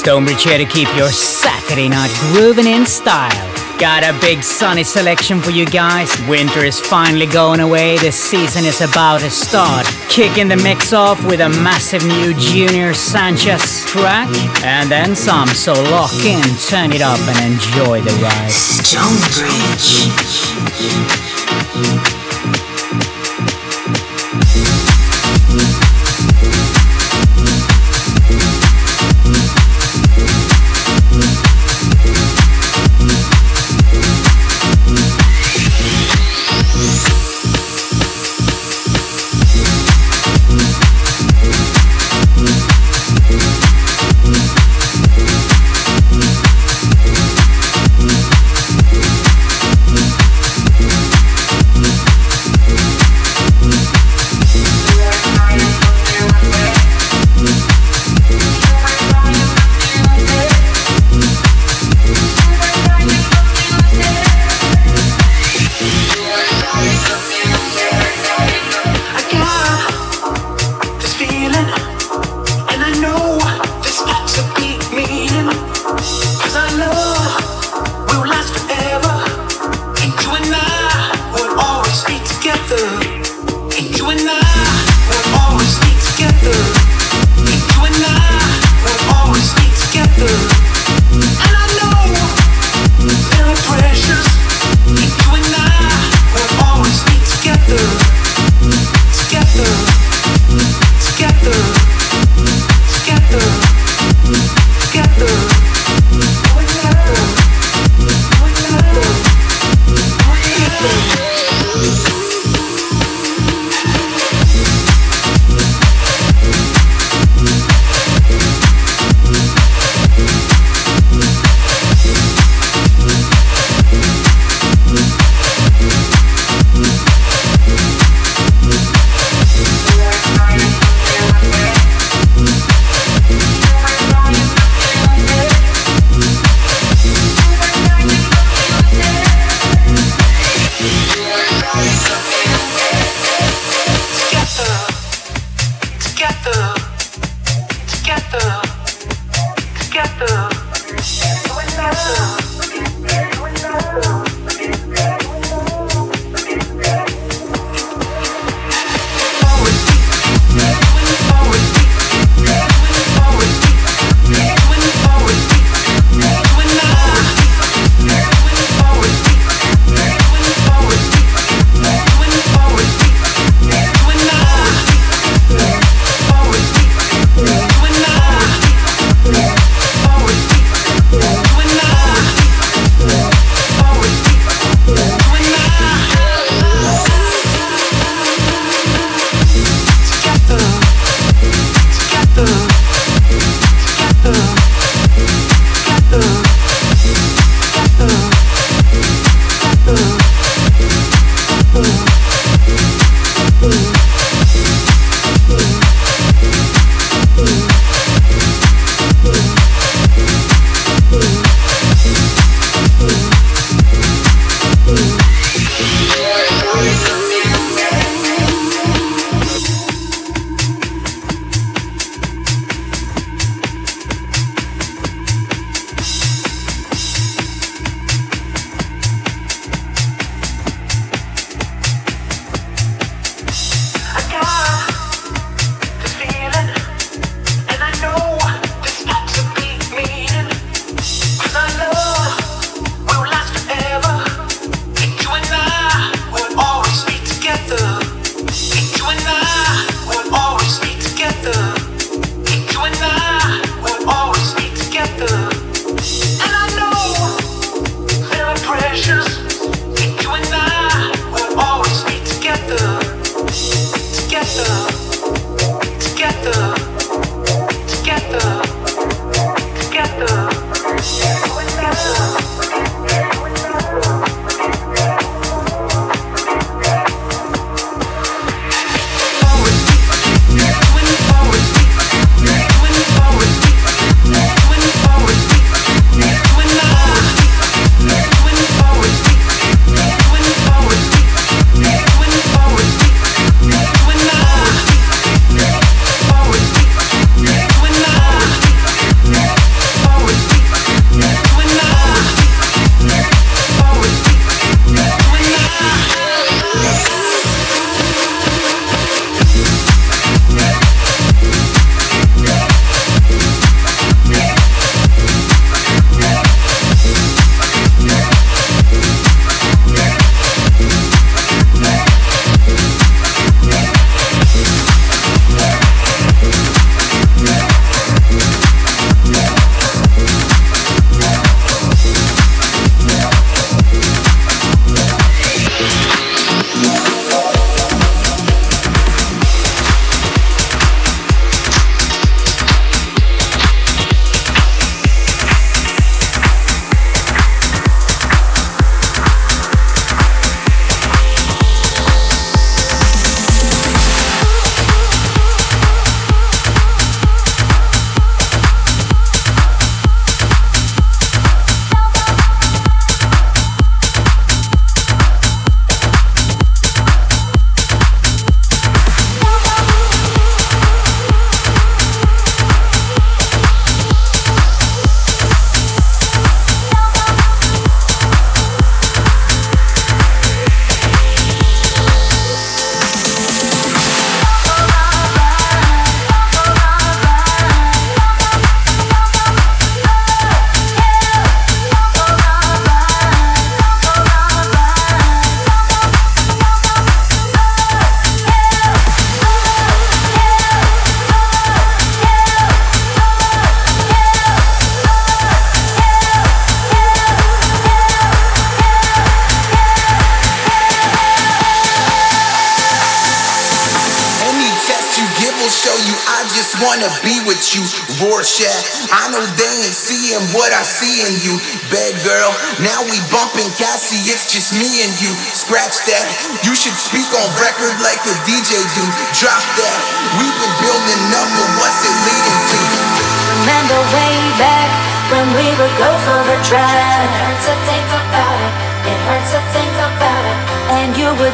Stonebridge here to keep your Saturday night grooving in style. Got a big sunny selection for you guys. Winter is finally going away. The season is about to start. Kicking the mix off with a massive new Junior Sanchez track. And then some. So lock in, turn it up, and enjoy the ride. Stonebridge.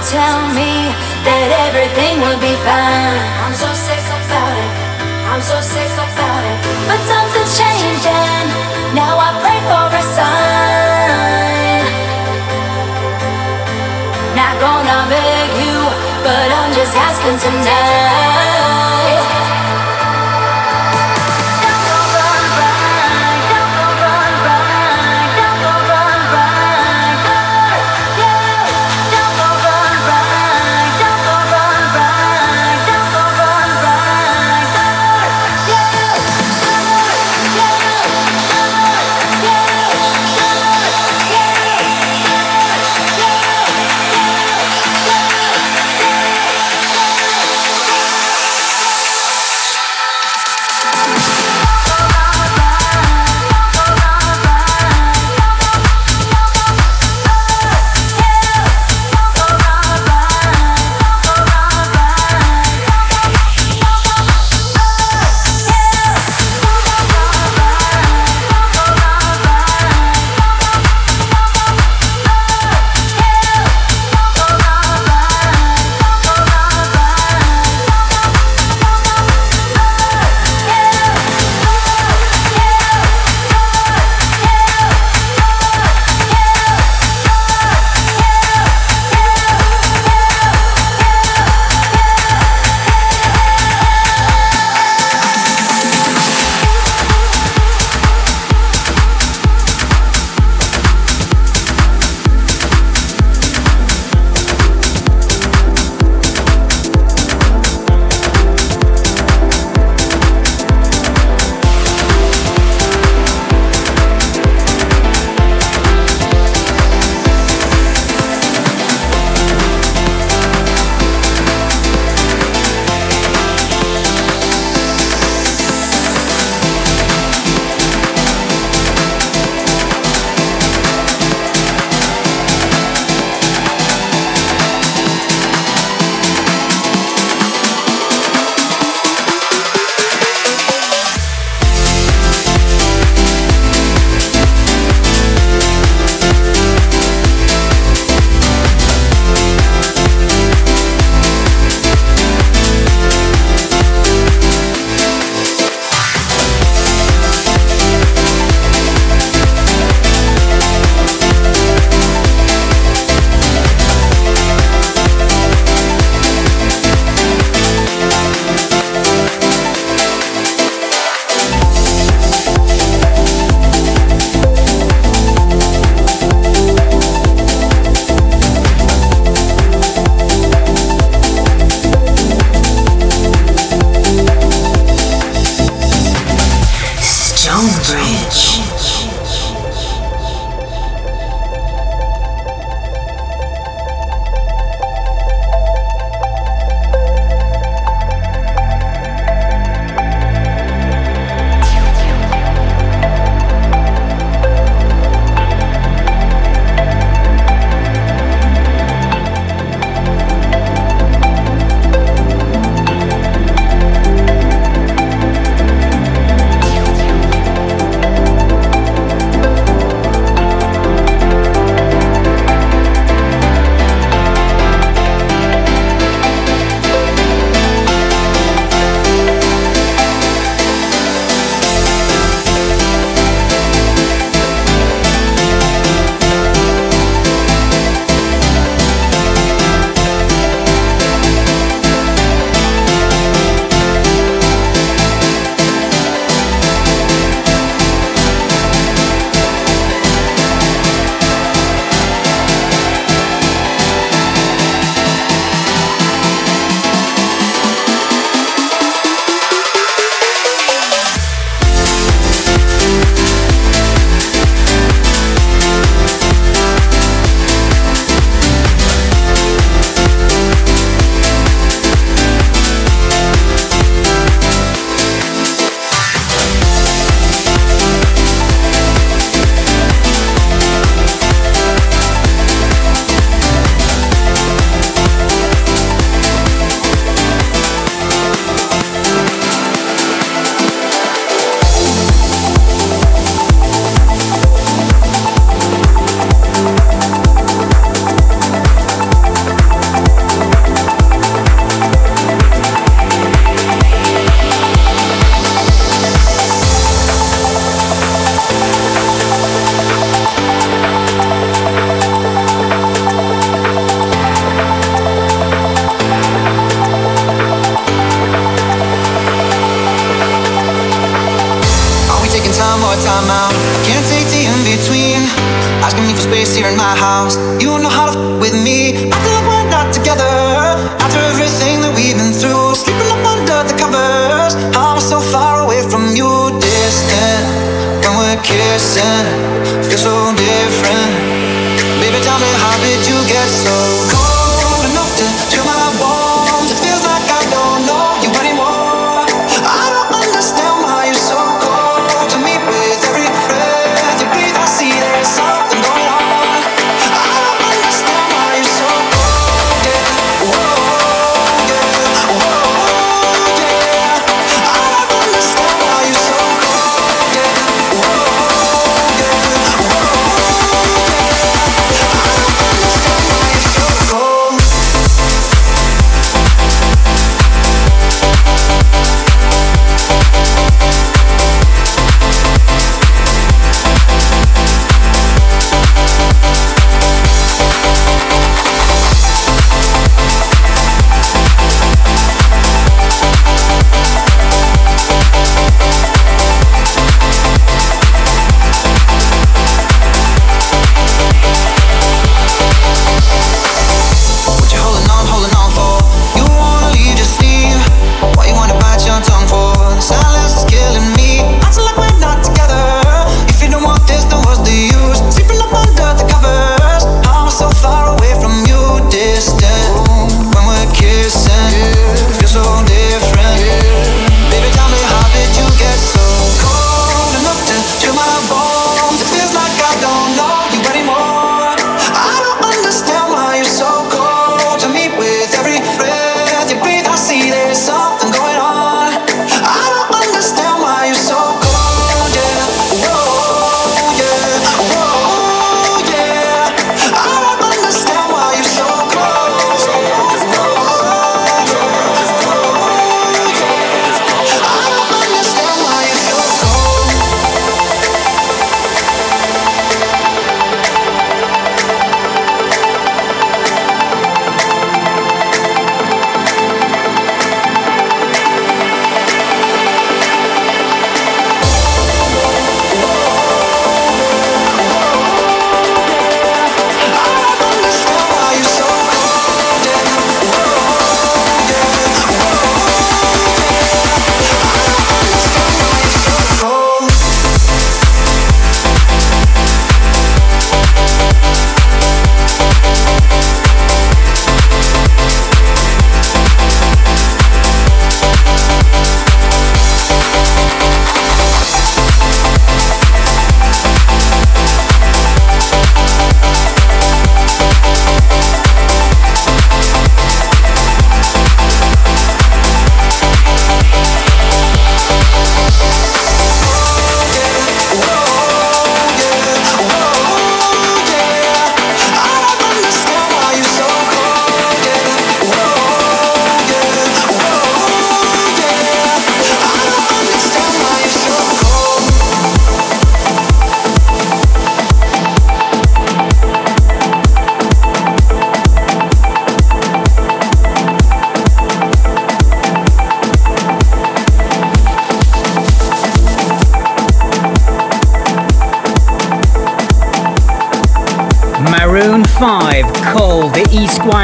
tell me that everything will be fine. I'm so sick about it. I'm so sick about it. But times are changing. Now I pray for a sign. Not gonna beg you, but I'm just asking tonight. Tell me how did you get so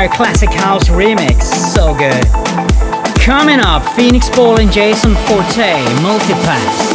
Classic House remix. So good. Coming up, Phoenix Paul and Jason Forte, Multipass.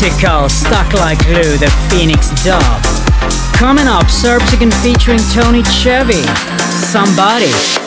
Critical, stuck like glue, the Phoenix Dub. Coming up, Serbsicon featuring Tony Chevy. Somebody.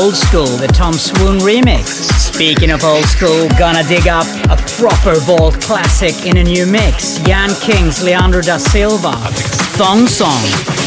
Old School, the Tom Swoon remix. Speaking of old school, gonna dig up a proper vault classic in a new mix. Jan Kings, Leandro da Silva, Thong Song.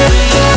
Yeah.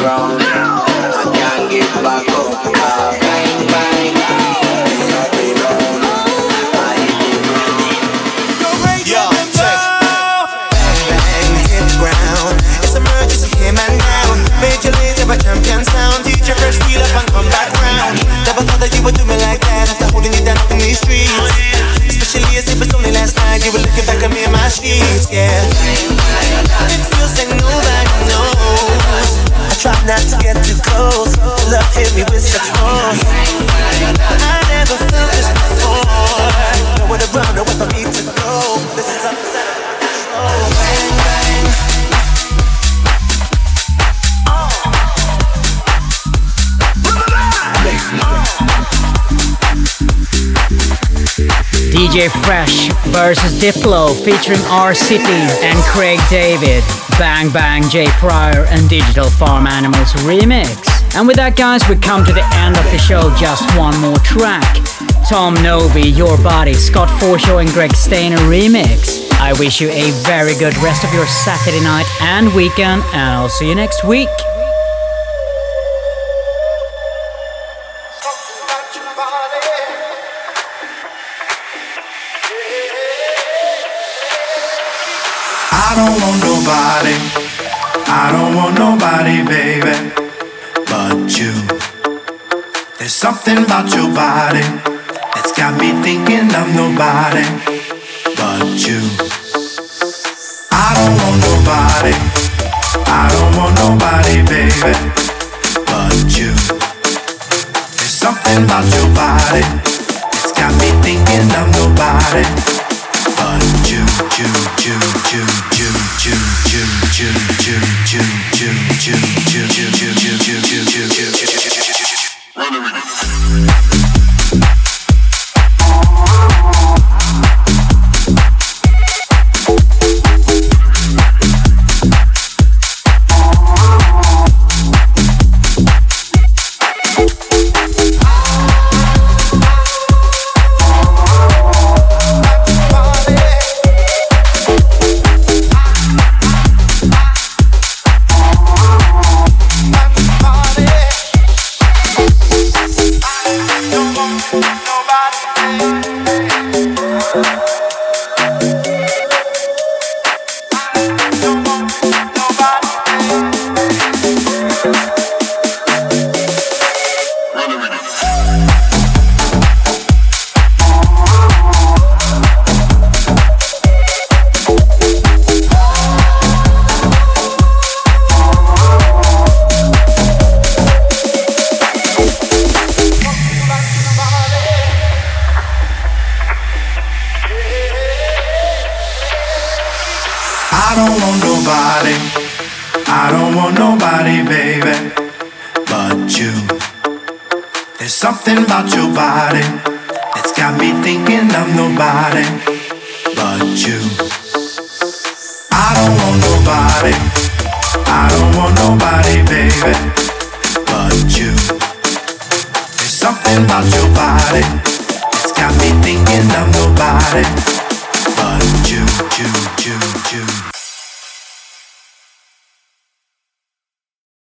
ground. I can't get back up. I hit the check. Bang, bang, hit the ground. It's and now. Major leads champion sound. Your up and come back round. Never thought that you would do me like that after holding you down in these streets. Especially as only last night you were looking back at me in my sheets, yeah. It feels like new that not to get too close. Love hit me with such force. I never felt this before. Nowhere to run, nowhere for me to go. This is upset control. DJ Fresh versus Diplo featuring R City and Craig David, Bang Bang Jay Pryor and Digital Farm Animals remix. And with that, guys, we come to the end of the show. Just one more track. Tom Novy, Your Body, Scott Forshaw and Greg Stainer remix. I wish you a very good rest of your Saturday night and weekend, and I'll see you next week. Don't want nobody. I don't want nobody, baby, but you. There's something about your body that's got me thinking I'm nobody, but you. I don't want nobody. I don't want nobody, baby, but you. There's something about your body that's got me thinking I'm nobody. Something